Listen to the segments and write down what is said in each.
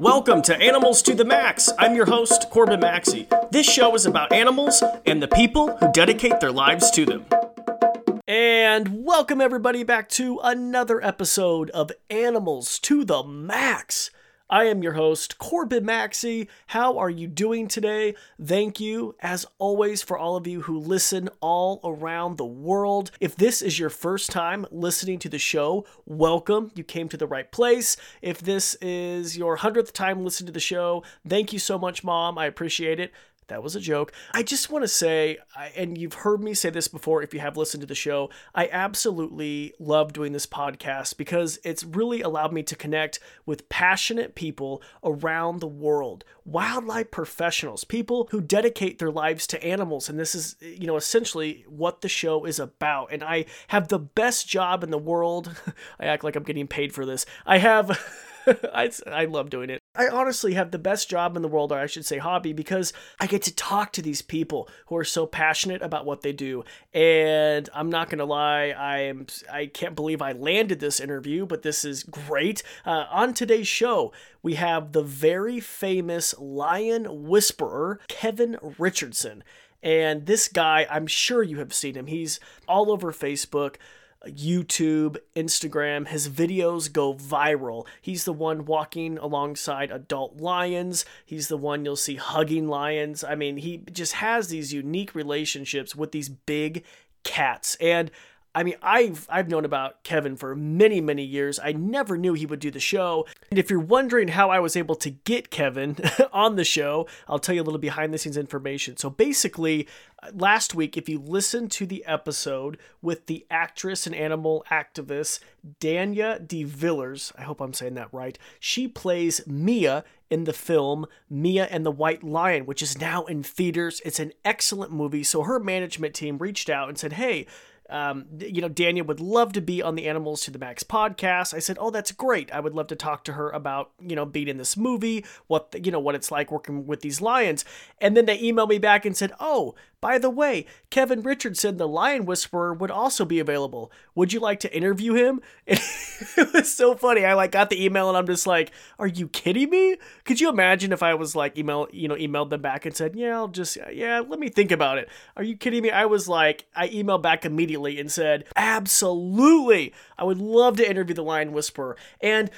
Welcome to Animals to the Max. I'm your host, Corbin Maxey. This show is about animals and the people who dedicate their lives to them. And welcome everybody back to another episode of Animals to the Max. I am your host, Corbin Maxey. How are you doing today? Thank you, as always, for all of you who listen all around the world. If this is your first time listening to the show, welcome. You came to the right place. If this is your hundredth time listening to the show, thank you so much, Mom. I appreciate it. That was a joke. I just want to say, and you've heard me say this before if you have listened to the show, I absolutely love doing this podcast because it's really allowed me to connect with passionate people around the world, wildlife professionals, people who dedicate their lives to animals. And this is, you know, essentially what the show is about. And I have the best job in the world. I act like I'm getting paid for this. I have. I, I love doing it. I honestly have the best job in the world, or I should say hobby, because I get to talk to these people who are so passionate about what they do. And I'm not gonna lie, I am I can't believe I landed this interview, but this is great. Uh, on today's show, we have the very famous lion whisperer, Kevin Richardson. And this guy, I'm sure you have seen him. He's all over Facebook. YouTube, Instagram. His videos go viral. He's the one walking alongside adult lions. He's the one you'll see hugging lions. I mean, he just has these unique relationships with these big cats. And I mean, I've I've known about Kevin for many many years. I never knew he would do the show. And if you're wondering how I was able to get Kevin on the show, I'll tell you a little behind the scenes information. So basically, uh, last week, if you listen to the episode with the actress and animal activist Daniah de Villiers, I hope I'm saying that right. She plays Mia in the film Mia and the White Lion, which is now in theaters. It's an excellent movie. So her management team reached out and said, "Hey." Um, you know, Daniah would love to be on the Animals to the Max podcast. I said, oh, that's great. I would love to talk to her about, you know, being in this movie, what, the, you know, what it's like working with these lions. And then they emailed me back and said, oh, by the way, Kevin Richardson, the Lion Whisperer, would also be available. Would you like to interview him? And it was so funny. I like got the email and I'm just like, are you kidding me? Could you imagine if I was like email, you know, emailed them back and said, yeah, I'll just, uh, yeah, let me think about it. Are you kidding me? I was like, I emailed back immediately and said, absolutely. I would love to interview the Lion Whisperer. And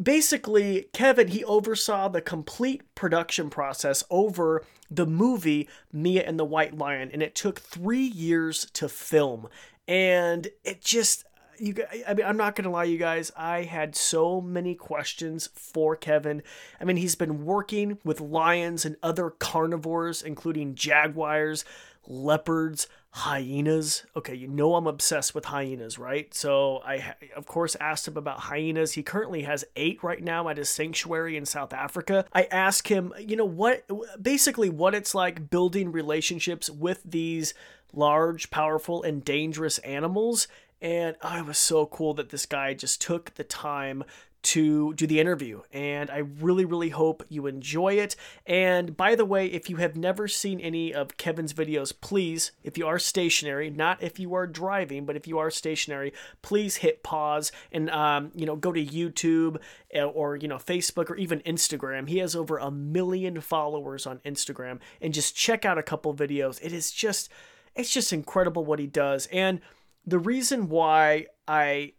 basically, Kevin, he oversaw the complete production process over the movie Mia and the White Lion, and it took three years to film. And it just, you I mean I'm not to lie you guys I had so many questions for Kevin. I mean he's been working with lions and other carnivores including jaguars, leopards, hyenas. Okay, you know I'm obsessed with hyenas, right? So I, of course, asked him about hyenas. He currently has eight right now at his sanctuary in South Africa. I asked him, you know, what basically what it's like building relationships with these large, powerful, and dangerous animals. And oh, it was so cool that this guy just took the time to do the interview. And I really, really hope you enjoy it. And by the way, if you have never seen any of Kevin's videos, please, if you are stationary, not if you are driving, but if you are stationary, please hit pause and, um, you know, go to YouTube eh, or, you know, Facebook or even Instagram. He has over a million followers on Instagram. And just check out a couple videos. It is just, it's just incredible what he does. And the reason why I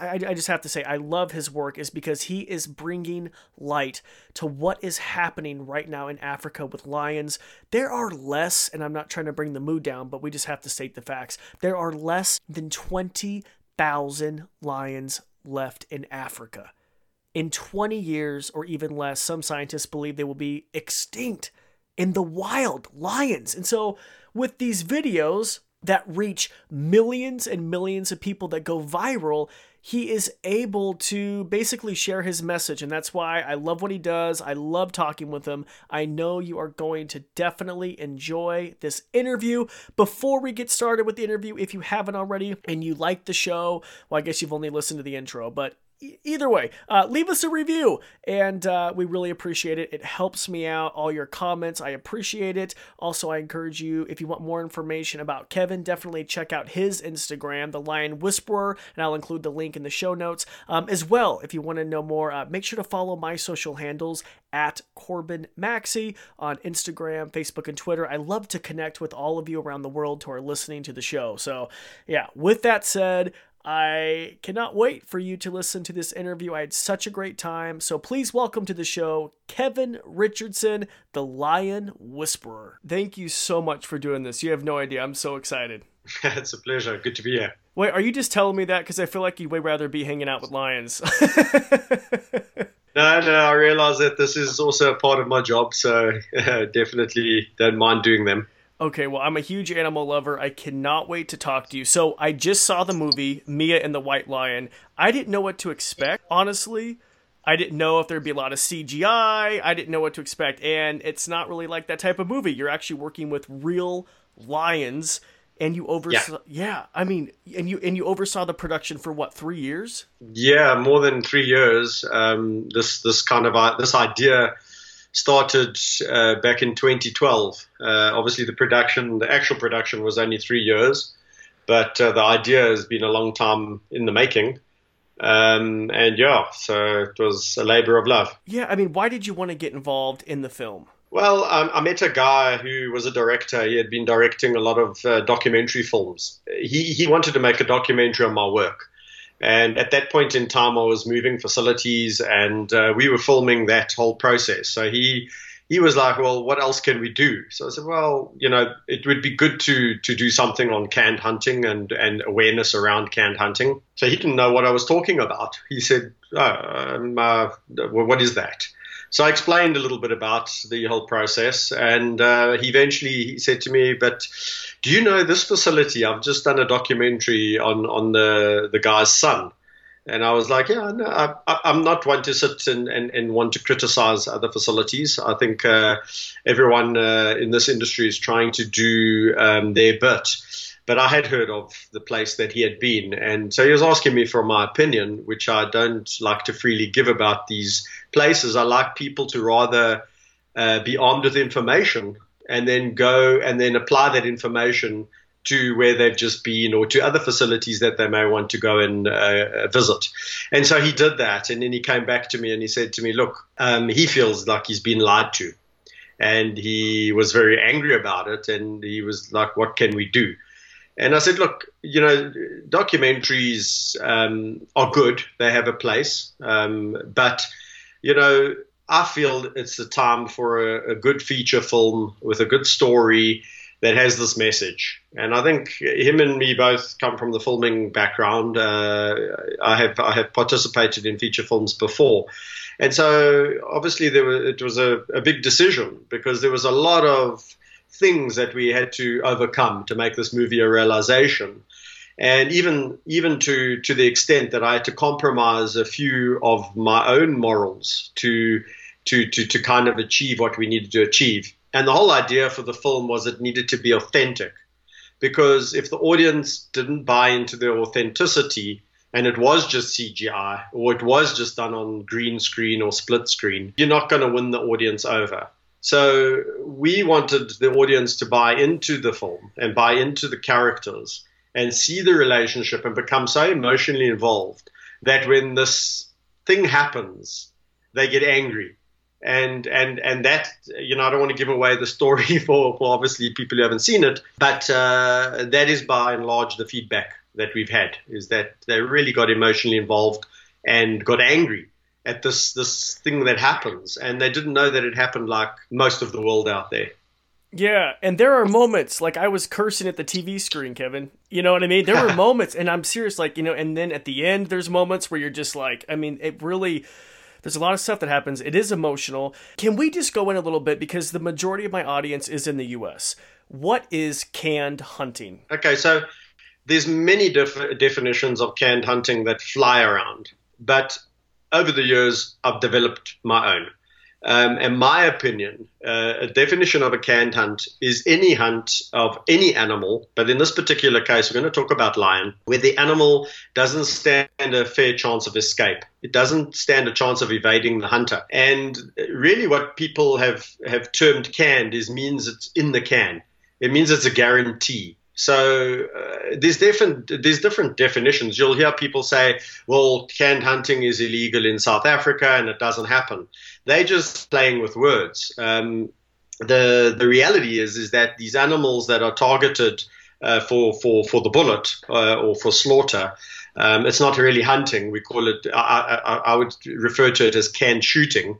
I, I, just have to say I love his work is because he is bringing light to what is happening right now in Africa with lions. There are less, and I'm not trying to bring the mood down, but we just have to state the facts. There are less than 20,000 lions left in Africa. In 20 years or even less, some scientists believe they will be extinct in the wild lions. And so with these videos, that reach millions and millions of people that go viral, he is able to basically share his message. And that's why I love what he does. I love talking with him. I know you are going to definitely enjoy this interview. Before we get started with the interview, if you haven't already and you like the show, well, I guess you've only listened to the intro, but either way, uh, leave us a review, and uh, we really appreciate it. It helps me out. All your comments, I appreciate it. Also, I encourage you if you want more information about Kevin, definitely check out his Instagram, The Lion Whisperer, and I'll include the link in the show notes um, as well. If you want to know more, uh, make sure to follow my social handles at Corbin Maxey on Instagram, Facebook, and Twitter. I love to connect with all of you around the world who are listening to the show. So, yeah, with that said, I cannot wait for you to listen to this interview. I had such a great time. So please welcome to the show Kevin Richardson, the Lion Whisperer. Thank you so much for doing this. You have no idea. I'm so excited. it's a pleasure. Good to be here. Wait, are you just telling me that because I feel like you'd way rather be hanging out with lions? no, no, I realize that this is also a part of my job, so uh, definitely don't mind doing them. Okay, well, I'm a huge animal lover. I cannot wait to talk to you. So, I just saw the movie Mia and the White Lion. I didn't know what to expect, honestly. I didn't know if there'd be a lot of CGI. I didn't know what to expect. And it's not really like that type of movie. You're actually working with real lions and you oversaw yeah. yeah. i mean and you and you oversaw the production for what three years yeah more than three years um, this this kind of uh, this idea started uh, back in 2012. Uh, obviously, the production, the actual production, was only three years, but uh, the idea has been a long time in the making. Um, and yeah, so it was a labor of love. Yeah, I mean, why did you want to get involved in the film? Well, um, I met a guy who was a director. He had been directing a lot of uh, documentary films. He he wanted to make a documentary on my work. And at that point in time, I was moving facilities, and uh, we were filming that whole process. So he he was like, "Well, what else can we do?" So I said, "Well, you know, it would be good to to do something on canned hunting and and awareness around canned hunting." So he didn't know what I was talking about. He said, oh, um, uh, "What is that?" So I explained a little bit about the whole process, and uh, he eventually said to me, "But do you know this facility? I've just done a documentary on on the the guy's son." And I was like, yeah, no, I, am not one to sit and, and, and, want to criticize other facilities. I think uh, everyone uh, in this industry is trying to do um, their bit. But I had heard of the place that he had been. And so he was asking me for my opinion, which I don't like to freely give about these places. I like people to rather uh, be armed with information and then go and then apply that information to where they've just been or to other facilities that they may want to go and uh, visit. And so he did that. And then he came back to me and he said to me, Look, um, he feels like he's been lied to. And he was very angry about it. And he was like, What can we do? And I said, Look, you know, documentaries um, are good, they have a place. Um, but you know, I feel it's the time for a, a, good feature film with a good story that has this message. And I think him and me both come from the filming background. Uh, I have I have participated in feature films before, and so obviously there was, it was a, a big decision because there was a lot of things that we had to overcome to make this movie a realization and even even to to the extent that I had to compromise a few of my own morals to to to to kind of achieve what we needed to achieve. And the whole idea for the film was it needed to be authentic, because if the audience didn't buy into the authenticity and it was just CGI or it was just done on green screen or split screen, you're not going to win the audience over. So we wanted the audience to buy into the film and buy into the characters and see the relationship and become so emotionally involved that when this thing happens, they get angry. And and and that you know I don't want to give away the story for, for obviously people who haven't seen it, but uh, that is by and large the feedback that we've had is that they really got emotionally involved and got angry at this this thing that happens, and they didn't know that it happened like most of the world out there. Yeah, and there are moments like I was cursing at the TV screen, Kevin. You know what I mean? There were moments, and I'm serious, like you know. And then at the end, there's moments where you're just like, I mean, it really. There's a lot of stuff that happens. It is emotional. Can we just go in a little bit because the majority of my audience is in the U.S. What is canned hunting? Okay, so there's many def- definitions of canned hunting that fly around, but over the years, I've developed my own. Um, in my opinion, uh, a definition of a canned hunt is any hunt of any animal, but in this particular case, we're going to talk about lion, where the animal doesn't stand a fair chance of escape. It doesn't stand a chance of evading the hunter. And really, what people have, have termed canned is means it's in the can. It means it's a guarantee. So uh, there's different there's different definitions. You'll hear people say, "Well, canned hunting is illegal in South Africa and it doesn't happen." They're just playing with words. Um, the the reality is is that these animals that are targeted uh, for for for the bullet uh, or for slaughter, um, it's not really hunting. We call it. I, I, I would refer to it as canned shooting.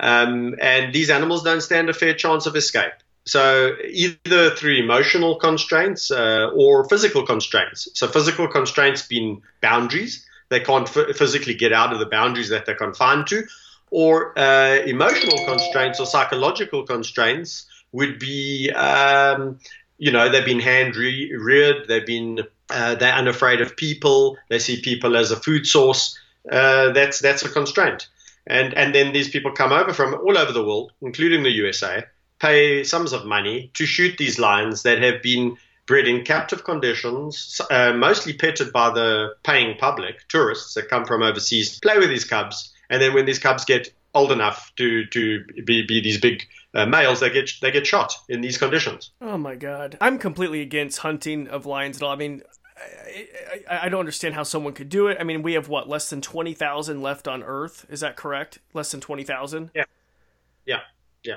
Um, and these animals don't stand a fair chance of escape. So either through emotional constraints uh, or physical constraints. So physical constraints being boundaries. They can't f- physically get out of the boundaries that they're confined to. Or uh, emotional constraints or psychological constraints would be, um, you know, they've been hand re- reared, they've been, uh, they're unafraid of people, they see people as a food source. Uh, that's that's a constraint. And and then these people come over from all over the world, including the USA, pay sums of money to shoot these lions that have been bred in captive conditions, uh, mostly petted by the paying public, tourists that come from overseas, play with these cubs, and then when these cubs get old enough to to be, be these big uh, males, they get they get shot in these conditions. Oh my god, I'm completely against hunting of lions at all. I mean. I, I, I don't understand how someone could do it. I mean, we have what less than twenty thousand left on Earth. Is that correct? Less than twenty thousand. Yeah, yeah, yeah.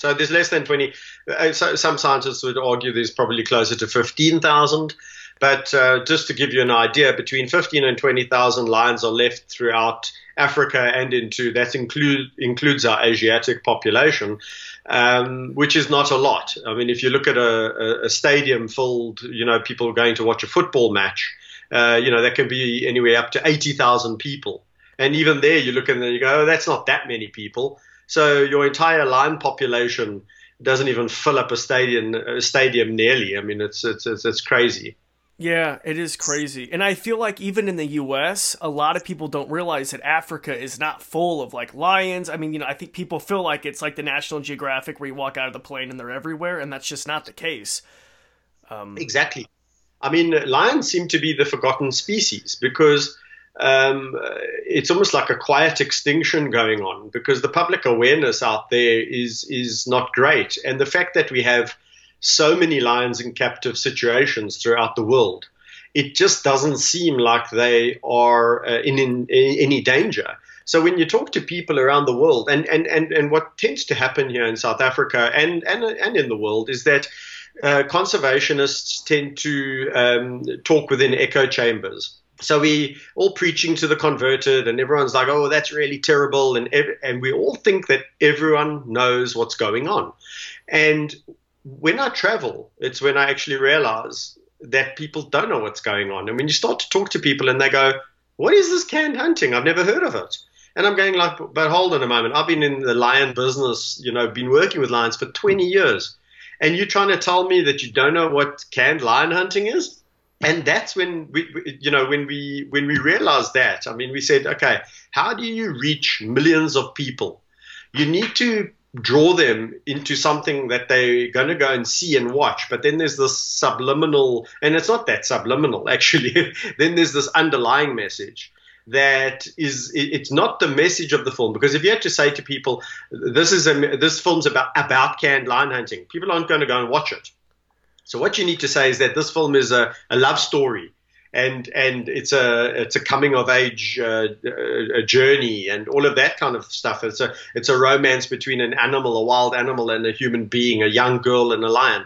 So there's less than 20. Uh, so some scientists would argue there's probably closer to 15,000. But uh, just to give you an idea, between 15 and 20,000 lions are left throughout Africa and into that include includes our Asiatic population, um, which is not a lot. I mean, if you look at a, a stadium filled, you know, people going to watch a football match, uh, you know, that can be anywhere up to 80,000 people. And even there, you look and you go, oh, that's not that many people. So your entire lion population doesn't even fill up a stadium a stadium nearly. I mean, it's it's it's, it's crazy. Yeah, it is crazy. And I feel like even in the US, a lot of people don't realize that Africa is not full of like lions. I mean, you know, I think people feel like it's like the National Geographic where you walk out of the plane and they're everywhere, and that's just not the case. Um, exactly. I mean, lions seem to be the forgotten species because um, it's almost like a quiet extinction going on because the public awareness out there is is not great, and the fact that we have so many lions in captive situations throughout the world, it just doesn't seem like they are uh, in, in, in any danger. So when you talk to people around the world, and, and, and, and what tends to happen here in South Africa and, and, and in the world is that uh, conservationists tend to um, talk within echo chambers so we all preaching to the converted and everyone's like oh that's really terrible and and we all think that everyone knows what's going on. And when i travel it's when i actually realize that people don't know what's going on. And when you start to talk to people and they go what is this canned hunting? I've never heard of it. And i'm going like but hold on a moment. I've been in the lion business you know been working with lions for 20 years. And you're trying to tell me that you don't know what canned lion hunting is and that's when we, you know, when we when we realized that. I mean, we said, okay, how do you reach millions of people? You need to draw them into something that they're going to go and see and watch. But then there's this subliminal, and it's not that subliminal actually. then there's this underlying message that is it's not the message of the film because if you had to say to people this is a this film's about about canned lion hunting people aren't going to go and watch it so what you need to say is that this film is a, a love story, and and it's a it's a coming of age uh, a journey and all of that kind of stuff. It's a it's a romance between an animal, a wild animal, and a human being, a young girl and a lion.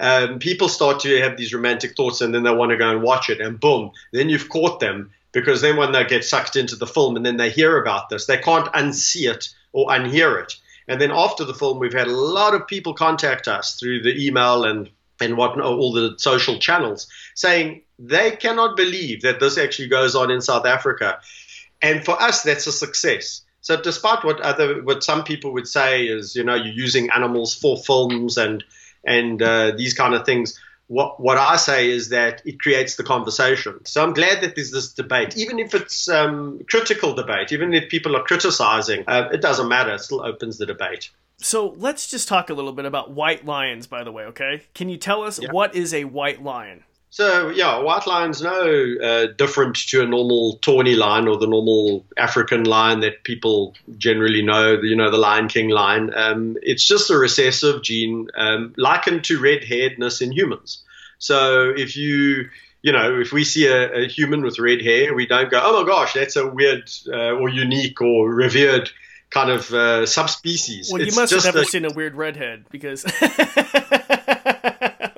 Um, people start to have these romantic thoughts, and then they want to go and watch it, and boom, then you've caught them because then when they get sucked into the film and then they hear about this, they can't unsee it or unhear it. And then after the film, we've had a lot of people contact us through the email and and what all the social channels saying they cannot believe that this actually goes on in South Africa. And for us, that's a success. So despite what other what some people would say is, you know, you're using animals for films and and uh, these kind of things, what, what I say is that it creates the conversation. So I'm glad that there's this debate, even if it's um, critical debate, even if people are criticizing, uh, it doesn't matter. It still opens the debate. So let's just talk a little bit about white lions, by the way, okay? Can you tell us yeah. what is a white lion? So yeah, white lion's no uh, different to a normal tawny lion or the normal African lion that people generally know. You know, the Lion King lion. Um, it's just a recessive gene um, likened to red-hairedness in humans. So if you you know, if we see a, a, human with red hair, we don't go, oh my gosh, that's a weird uh, or unique or revered kind of uh, subspecies. Well, it's you must have never a, seen a weird redhead because.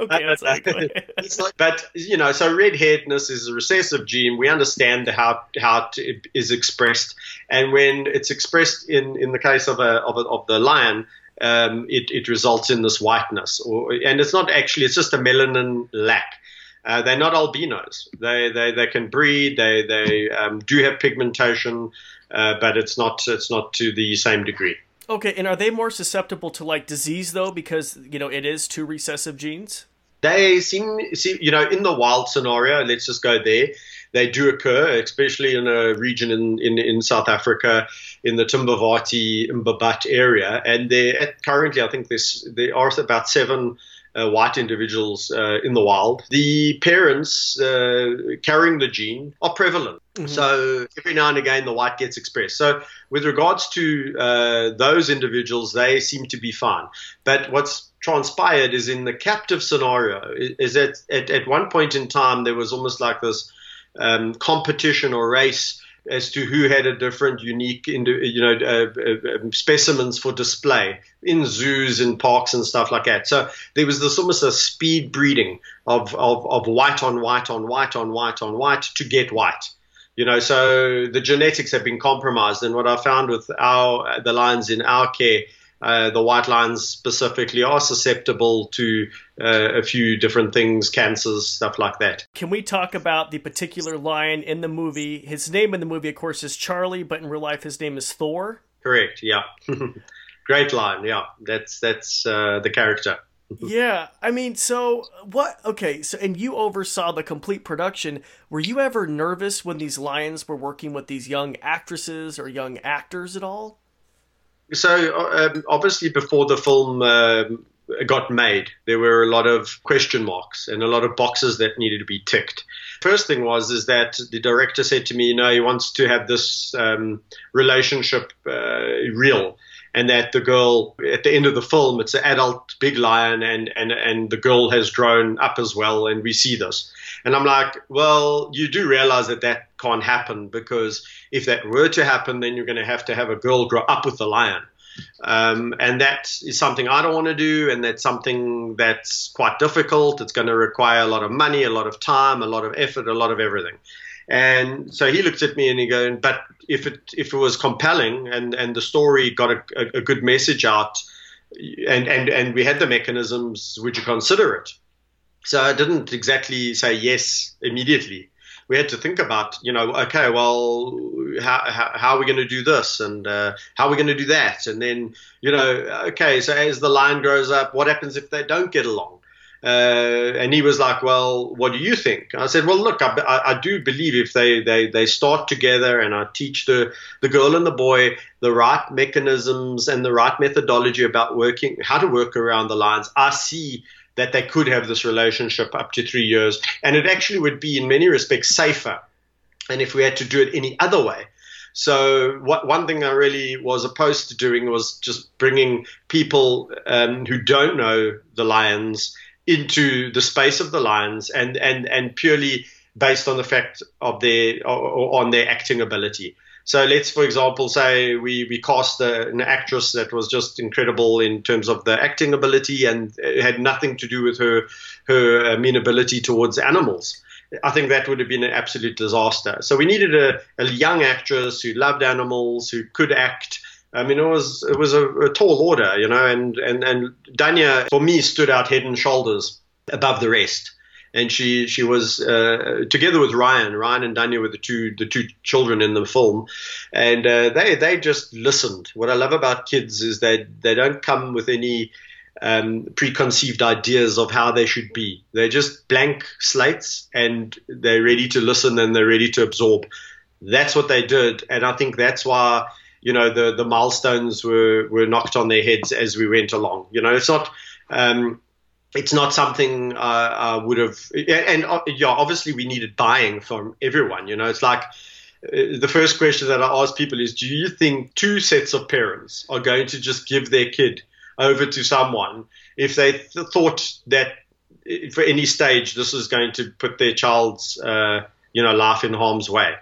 okay, that's it's like, but you know, so red-hairedness is a recessive gene. We understand how how it is expressed, and when it's expressed in in the case of a of, a, of the lion. Um, it, it results in this whiteness, or, and it's not actually, it's just a melanin lack. Uh, they're not albinos. They, they, they can breed. They, they um, do have pigmentation, uh, but it's not it's not to the same degree. Okay, and are they more susceptible to like disease though, because you know it is two recessive genes? They seem, see, you know, in the wild scenario, let's just go there. They do occur, especially in a region in, in, in South Africa, in the Timbavati Umbabat area. And there, currently, I think there's, there are about seven uh, white individuals uh, in the wild. The parents uh, carrying the gene are prevalent. Mm-hmm. So every now and again, the white gets expressed. So with regards to uh, those individuals, they seem to be fine. But what's transpired is in the captive scenario is that at, at one point in time there was almost like this um, competition or race as to who had a different, unique, you know, uh, uh, um, specimens for display in zoos and parks and stuff like that. So there was this almost a speed breeding of, of, of white on white on white on white on white to get white. You know, so the genetics have been compromised. And what I found with our the lions in our care uh, the white lions specifically are susceptible to uh, a few different things, cancers, stuff like that. Can we talk about the particular lion in the movie? His name in the movie, of course, is Charlie, but in real life, his name is Thor. Correct. Yeah. Great line. Yeah, that's that's uh, the character. yeah, I mean, so what? Okay, so and you oversaw the complete production. Were you ever nervous when these lions were working with these young actresses or young actors at all? So um, obviously, before the film um, got made, there were a lot of question marks and a lot of boxes that needed to be ticked. First thing was is that the director said to me, you know, he wants to have this um, relationship uh, real and that the girl at the end of the film it's an adult big lion and and and the girl has grown up as well and we see this and i'm like well you do realize that that can't happen because if that were to happen then you're going to have to have a girl grow up with the lion um, and that is something I don't want to do, and that's something that's quite difficult. It's going to require a lot of money, a lot of time, a lot of effort, a lot of everything. And so he looked at me and he goes, "But if it if it was compelling and and the story got a, a, a good message out, and and and we had the mechanisms, would you consider it?" So I didn't exactly say yes immediately. We had to think about, you know, okay, well, how, how, how are we going to do this and uh, how are we going to do that? And then, you know, okay, so as the line grows up, what happens if they don't get along? Uh, and he was like, "Well, what do you think?" I said, "Well, look, I, I, do believe if they, they, they start together and I teach the, the girl and the boy the right mechanisms and the right methodology about working, how to work around the lines, I see that they could have this relationship up to three years, and it actually would be in many respects safer than if we had to do it any other way." So what, one thing I really was opposed to doing was just bringing people um, who don't know the lions into the space of the lions and and and purely based on the fact of their or on their acting ability. So let's, for example, say we, we cast a, an actress that was just incredible in terms of the acting ability and had nothing to do with her her amenability towards animals. I think that would have been an absolute disaster. So we needed a, a young actress who loved animals, who could act, I mean, it was it was a, a, tall order, you know, and and and Daniah for me stood out head and shoulders above the rest. And she she was uh, together with Ryan. Ryan and Daniah were the two the two children in the film, and uh, they they just listened. What I love about kids is they they don't come with any um, preconceived ideas of how they should be. They're just blank slates and they're ready to listen and they're ready to absorb. That's what they did. And I think that's why, you know, the, the milestones were, were knocked on their heads as we went along. You know, it's not. Um, it's not something uh, I would have, and uh, yeah, obviously we needed buying from everyone. You know, it's like uh, the first question that I ask people is, do you think two sets of parents are going to just give their kid over to someone if they th- thought that for any stage this is going to put their child's uh, you know life in harm's way.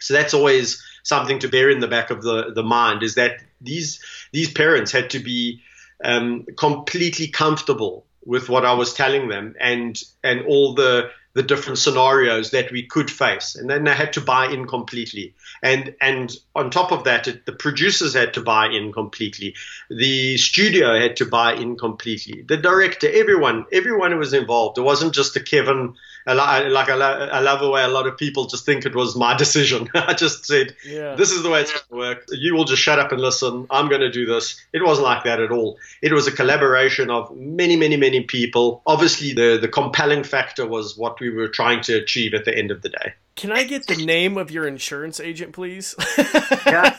So that's always something to bear in the back of the, the mind is that these these parents had to be um, completely comfortable with what I was telling them and and all the the different scenarios that we could face, and then they had to buy in completely. And and on top of that, it, the producers had to buy in completely. The studio had to buy in completely. The director, everyone, everyone who was involved. It wasn't just a Kevin. Like I love the way a lot of people just think it was my decision. I just said, yeah. "This is the way it's going to work. You will just shut up and listen. I'm going to do this." It wasn't like that at all. It was a collaboration of many, many, many people. Obviously, the the compelling factor was what we we were trying to achieve at the end of the day. Can I get the name of your insurance agent, please? yeah.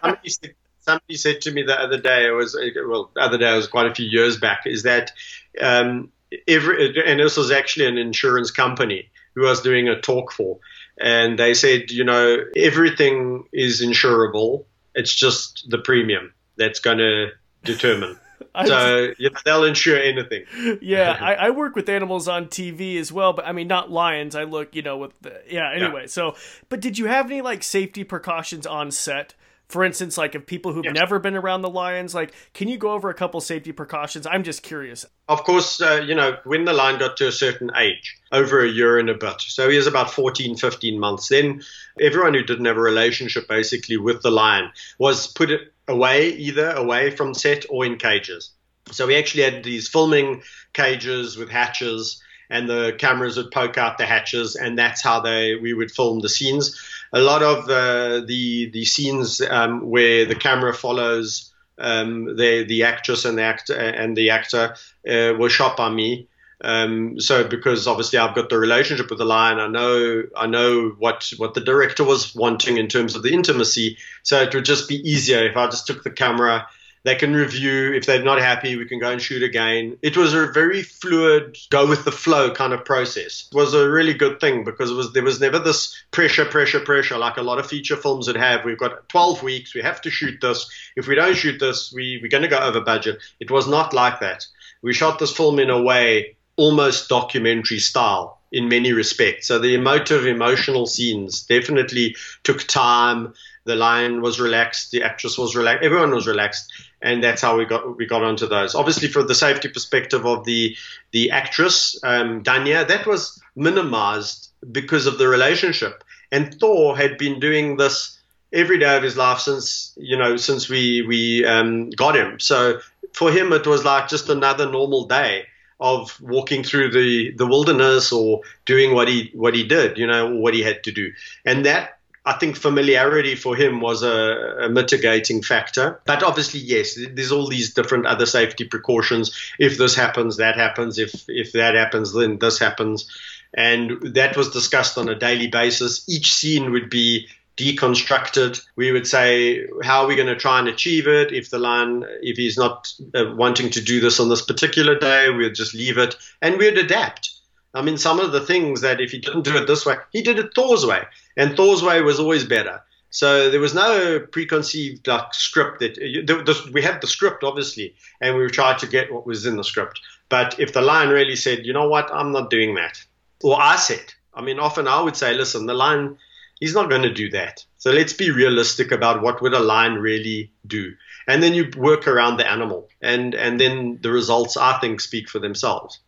Somebody said, somebody said, to me the other day, it was well, the other day it was quite a few years back, is that um, every and this was actually an insurance company who I was doing a talk for, and they said, you know, everything is insurable. It's just the premium that's going to determine so yeah, they'll insure anything. yeah, I, I, work with animals on TV as well, but I mean not lions. I look, you know, with the, yeah. Anyway, yeah. so but did you have any like safety precautions on set? For instance, like if people who've yes. never been around the lions, like can you go over a couple safety precautions? I'm just curious. Of course, uh, you know when the lion got to a certain age, over a year and a bit, so he was about 14, 15 months. Then everyone who didn't have a relationship basically with the lion was put away, either away from set or in cages. So we actually had these filming cages with hatches, and the cameras would poke out the hatches, and that's how they we would film the scenes. A lot of the the, the scenes um, where the camera follows um, the the actress and the actor and the actor uh, were shot by me. Um, so because obviously I've got the relationship with the lion, I know I know what what the director was wanting in terms of the intimacy. So it would just be easier if I just took the camera. They can review. If they're not happy, we can go and shoot again. It was a very fluid, go with the flow kind of process. It was a really good thing because was there was never this pressure, pressure, pressure like a lot of feature films would have. We've got 12 weeks. We have to shoot this. If we don't shoot this, we, we're going to go over budget. It was not like that. We shot this film in a way almost documentary style in many respects. So the emotive, emotional scenes definitely took time. The line was relaxed, the actress was relaxed, everyone was relaxed, and that's how we got we got onto those. Obviously, from the safety perspective of the the actress um, Daniah, that was minimized because of the relationship. And Thor had been doing this every day of his life since you know since we we um, got him. So for him, it was like just another normal day of walking through the, the wilderness or doing what he what he did, you know, what he had to do. And that I think familiarity for him was a, a, mitigating factor. But obviously, yes, there's all these different other safety precautions. If this happens, that happens. If if that happens, then this happens. And that was discussed on a daily basis. Each scene would be deconstructed. We would say, how are we going to try and achieve it? If the lion, if he's not uh, wanting to do this on this particular day, we'd just leave it and we'd adapt. I mean, some of the things that if he didn't do it this way, he did it Thor's way, and Thor's way was always better. So there was no preconceived like script that uh, we had the script obviously, and we tried to get what was in the script. But if the lion really said, you know what, I'm not doing that, or I said, I mean, often I would say, listen, the lion He's not going to do that. So let's be realistic about what would a lion really do. And then you work around the animal and, and then the results I think speak for themselves.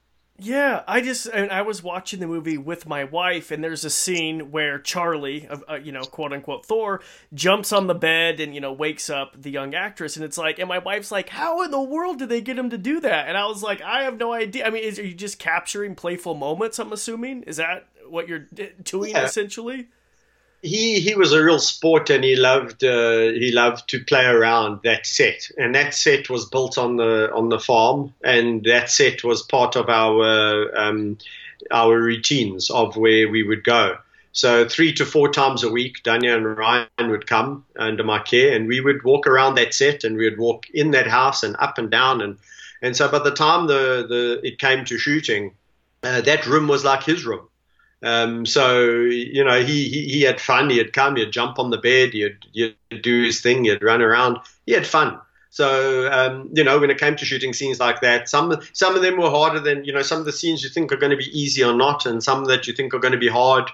Yeah, I just and I was watching the movie with my wife, and there's a scene where Charlie, uh, you know, quote unquote Thor, jumps on the bed and you know wakes up the young actress, and it's like, and my wife's like, "How in the world did they get him to do that?" And I was like, "I have no idea." I mean, is, are you just capturing playful moments? I'm assuming is that what you're doing yeah. essentially? He he was a real sport and he loved uh, he loved to play around that set. And that set was built on the on the farm. And that set was part of our um, our routines of where we would go. So three to four times a week Daniah and Ryan would come under my care and we would walk around that set and we would walk in that house and up and down. And and so by the time the the it came to shooting uh, that room was like his room um, so you know, he, he he had fun. He'd come, he'd jump on the bed, he'd, he'd do his thing, he'd run around. He had fun. So um, you know, when it came to shooting scenes like that, some some of them were harder than you know. Some of the scenes you think are going to be easy or not, and some that you think are going to be hard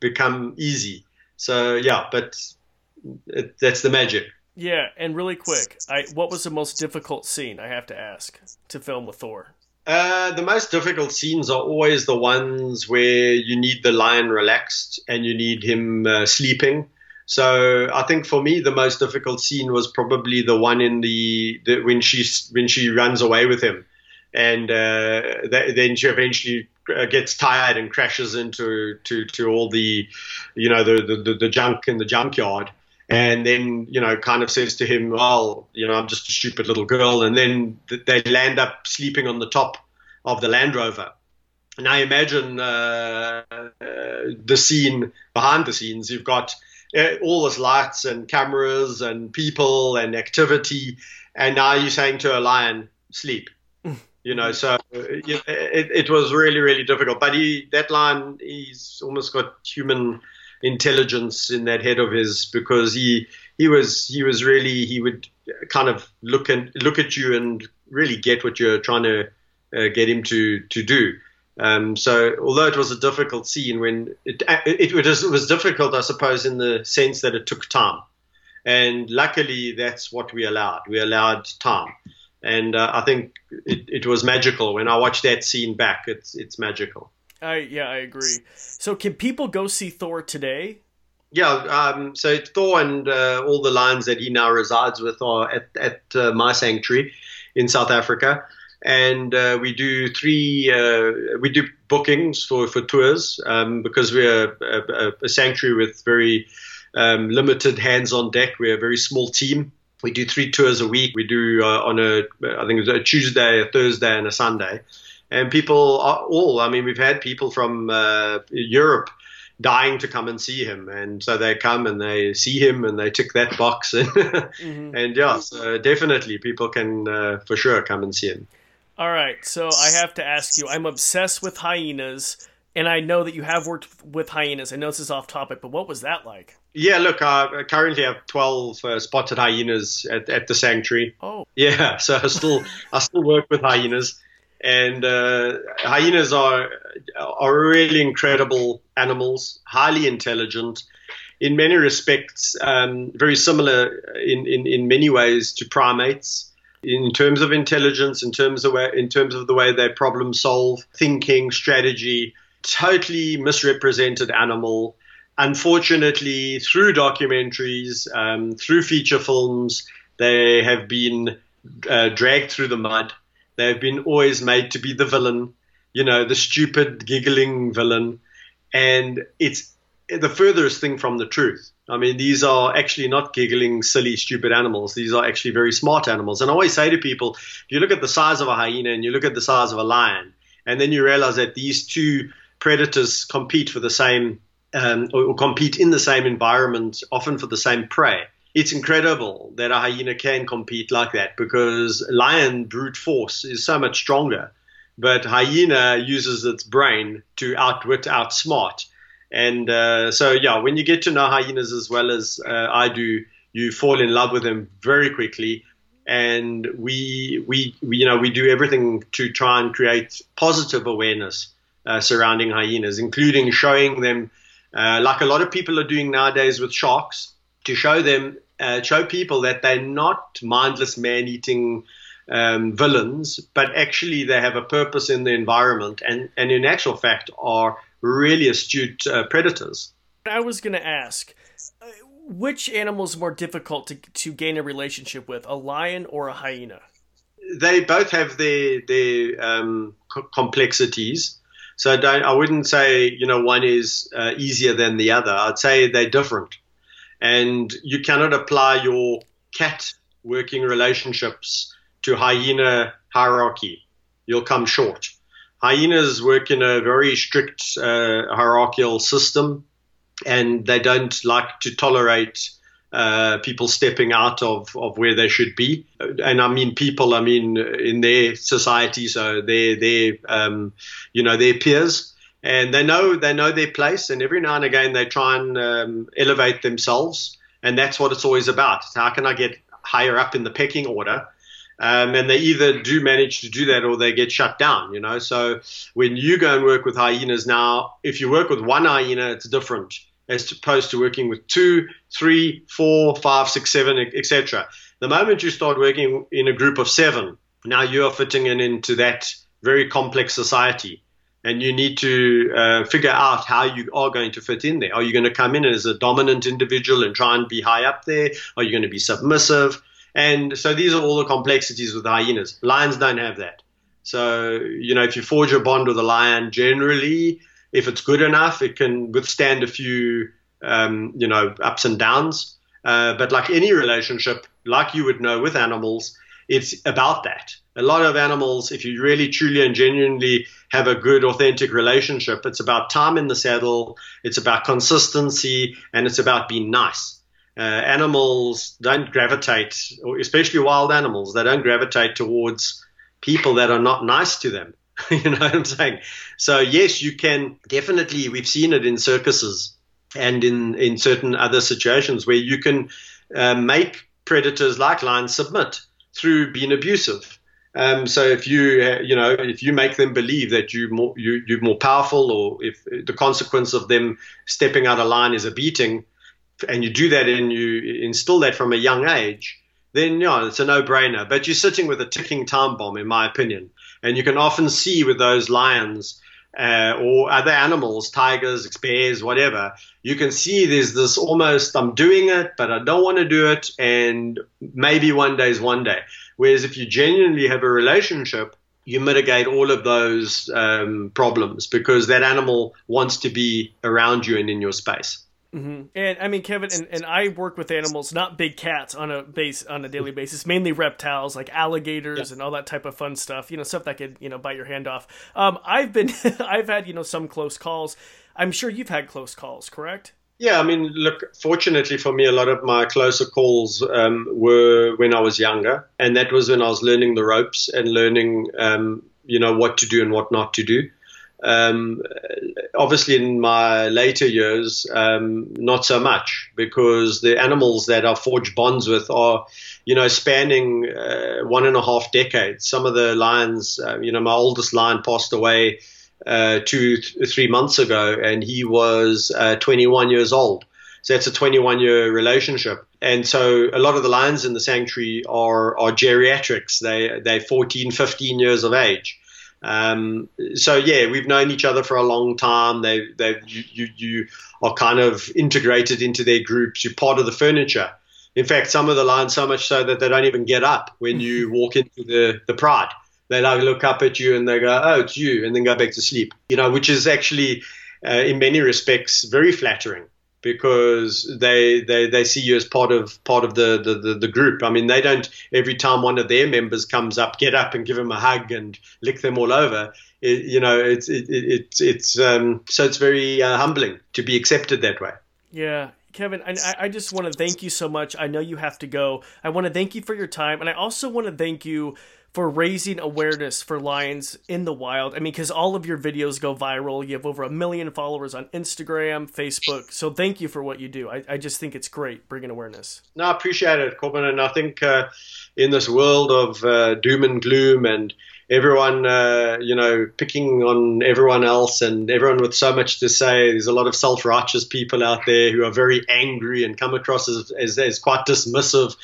become easy. So yeah, but it, that's the magic. Yeah, and really quick, I what was the most difficult scene? I have to ask to film with Thor. Uh, the most difficult scenes are always the ones where you need the lion relaxed and you need him uh, sleeping. So I think for me the most difficult scene was probably the one in the, the when she when she runs away with him, and uh, th- then she eventually uh, gets tired and crashes into to, to all the you know the, the the junk in the junkyard and then you know kind of says to him well you know i'm just a stupid little girl. And then they land up sleeping on the top of the land rover. And i imagine uh, uh, the scene behind the scenes you've got uh, all this lights and cameras and people and activity and now you're saying to a lion sleep. You know so it, it, was really really difficult. But he that lion he's almost got human intelligence in that head of his because he he was he was really he would kind of look and look at you and really get what you're trying to uh, get him to to do. Um, so although it was a difficult scene, when it, it, it, was, it was difficult, I suppose, in the sense that it took time, and luckily that's what we allowed. We allowed time, and uh, I think it, it was magical. When I watch that scene back, it's it's magical. I yeah, I agree. So can people go see Thor today? Yeah, um, so Thor and uh, all the lions that he now resides with are at, at uh, my sanctuary in South Africa, and uh, we do three uh, we do bookings for for tours um, because we're a, a, sanctuary with very um, limited hands on deck. We're a very small team. We do three tours a week. We do uh, on a I think it's a Tuesday, a Thursday, and a Sunday and people all. I mean, we've had people from uh, Europe dying to come and see him, and so they come and they see him and they tick that box, and, mm-hmm. and yeah, so definitely people can uh, for sure come and see him. All right, so I have to ask you. I'm obsessed with hyenas, and I know that you have worked with hyenas. I know this is off topic, but what was that like? Yeah, look, I currently have 12 uh, spotted hyenas at, at the sanctuary. Oh, yeah, so I still I still work with hyenas and uh, hyenas are are really incredible animals, highly intelligent, in many respects, um, very similar in, in, in many ways to primates in terms of intelligence, in terms of way, in terms of the way they problem solve, thinking, strategy. Totally misrepresented animal. Unfortunately, through documentaries, um, through feature films, they have been uh, dragged through the mud They've been always made to be the villain, you know, the stupid, giggling villain. And it's the furthest thing from the truth. I mean, these are actually not giggling, silly, stupid animals. These are actually very smart animals. And I always say to people, if you look at the size of a hyena and you look at the size of a lion, and then you realize that these two predators compete for the same um, or, or compete in the same environment, often for the same prey it's incredible that a hyena can compete like that because lion brute force is so much stronger, but hyena uses its brain to outwit, outsmart. And uh, so, yeah, when you get to know hyenas as well as uh, I do, you fall in love with them very quickly. And we, we, we, you know, we do everything to try and create positive awareness uh, surrounding hyenas, including showing them, uh, like a lot of people are doing nowadays with sharks to show them, uh, show people that they're not mindless man-eating um, villains, but actually they have a purpose in the environment, and, and in actual fact are really astute uh, predators. I was going to ask, uh, which animal is more difficult to, to gain a relationship with, a lion or a hyena? They both have their their um, complexities. So don't, I wouldn't say you know one is uh, easier than the other. I'd say they're different, and you cannot apply your cat working relationships to hyena hierarchy. You'll come short. Hyenas work in a very strict uh, hierarchical system, and they don't like to tolerate uh, people stepping out of, of where they should be. And I mean people, I mean in their society, so their their um, you know their peers, and they know they know their place. And every now and again they try and um, elevate themselves, and that's what it's always about. How can I get higher up in the pecking order? Um, and they either do manage to do that or they get shut down, you know. So when you go and work with hyenas now, if you work with one hyena, it's different as opposed to working with two, three, four, five, six, seven, etc. The moment you start working in a group of seven, now you are fitting in into that very complex society. And you need to uh, figure out how you are going to fit in there. Are you going to come in as a dominant individual and try and be high up there? Are you going to be submissive? And so these are all the complexities with hyenas. Lions don't have that. So, you know, if you forge a bond with a lion, generally if it's good enough, it can withstand a few, um, you know, ups and downs. Uh, but like any relationship, like you would know with animals, it's about that. A lot of animals, if you really, truly, and genuinely have a good, authentic relationship, it's about time in the saddle, it's about consistency, and it's about being nice. Uh, animals don't gravitate, especially wild animals, they don't gravitate towards people that are not nice to them. you know what I'm saying? So yes, you can definitely. We've seen it in circuses and in in certain other situations where you can uh, make predators like lions submit through being abusive. Um, so if you you know if you make them believe that you more you you're more powerful, or if the consequence of them stepping out of line is a beating, and you do that and you instill that from a young age, then yeah, it's a no-brainer. But you're sitting with a ticking time bomb, in my opinion. And you can often see with those lions uh, or other animals, tigers, bears, whatever, you can see there's this almost I'm doing it, but I don't want to do it, and maybe one day is one day. Whereas if you genuinely have a relationship, you mitigate all of those um, problems because that animal wants to be around you and in your space. Mm-hmm. And I mean, Kevin, and, and I work with animals, not big cats, on a base on a daily basis. Mainly reptiles, like alligators and all that type of fun stuff. You know, stuff that could you know bite your hand off. Um, I've been, I've had you know some close calls. I'm sure you've had close calls, correct? Yeah, I mean, look. Fortunately for me, a lot of my closer calls um, were when I was younger, and that was when I was learning the ropes and learning, um, you know, what to do and what not to do. Um, obviously, in my later years, um, not so much because the animals that I forged bonds with are, you know, spanning uh, one and a half decades. Some of the lions, uh, you know, my oldest lion passed away uh, two, th- three months ago, and he was uh, 21 years old. So that's a 21 year relationship. And so a lot of the lions in the sanctuary are, are geriatrics. They, they're 14, 15 years of age. Um, so yeah, we've known each other for a long time. They, they, you, you, you are kind of integrated into their groups. You're part of the furniture. In fact, some of the lions so much so that they don't even get up when you walk into the, the pride. They like look up at you and they go, "Oh, it's you," and then go back to sleep. You know, which is actually, uh, in many respects, very flattering because they, they, they see you as part of part of the, the, the, the, group. I mean, they don't every time one of their members comes up, get up and give them a hug and lick them all over. It, you know, it's it, it, it's um, so it's very uh, humbling to be accepted that way. Yeah, Kevin, I, I just want to thank you so much. I know you have to go. I want to thank you for your time, and I also want to thank you for raising awareness for lions in the wild. I mean, because all of your videos go viral. You have over a million followers on Instagram, Facebook. So thank you for what you do. I, I just think it's great bringing awareness. No, I appreciate it, Corbin. And I think uh, in this world of uh, doom and gloom and everyone, uh, you know, picking on everyone else and everyone with so much to say. There's a lot of self righteous people out there who are very angry and come across as, as, as quite dismissive.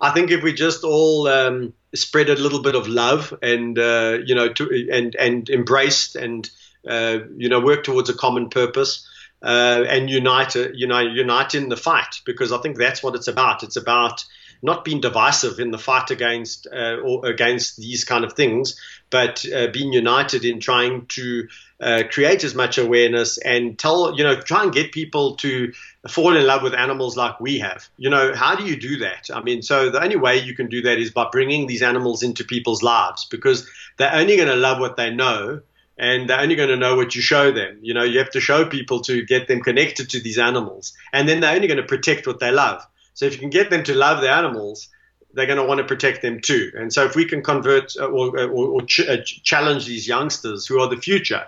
I think if we just all um, spread a little bit of love and uh, you know to, and and embraced and uh, you know work towards a common purpose uh, and unite you know unite in the fight because I think that's what it's about. It's about not being divisive in the fight against uh, or against these kind of things, but uh, being united in trying to uh, create as much awareness and tell, you know, try and get people to fall in love with animals like we have. You know, how do you do that? I mean, so the only way you can do that is by bringing these animals into people's lives because they're only going to love what they know and they're only going to know what you show them. You know, you have to show people to get them connected to these animals, and then they're only going to protect what they love. So if you can get them to love the animals, they're going to want to protect them too. And so if we can convert uh, or, or, or ch- uh, challenge these youngsters who are the future,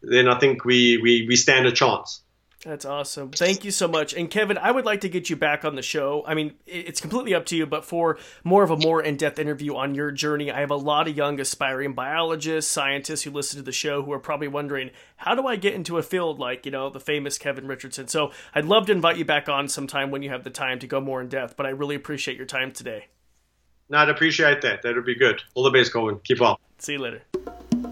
then I think we, we, we stand a chance. That's awesome. Thank you so much. And Kevin, I would like to get you back on the show. I mean, it's completely up to you, but for more of a more in depth interview on your journey, I have a lot of young aspiring biologists, scientists who listen to the show who are probably wondering, how do I get into a field like, you know, the famous Kevin Richardson? So I'd love to invite you back on sometime when you have the time to go more in depth, but I really appreciate your time today. No, I'd appreciate that. That would be good. All the best, Colin. Keep on. See you later.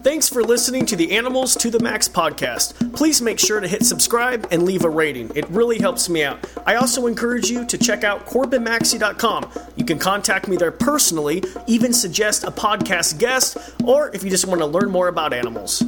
Thanks for listening to the Animals to the Max podcast. Please make sure to hit subscribe and leave a rating. It really helps me out. I also encourage you to check out CorbinMaxey.com. You can contact me there personally, even suggest a podcast guest, or if you just want to learn more about animals.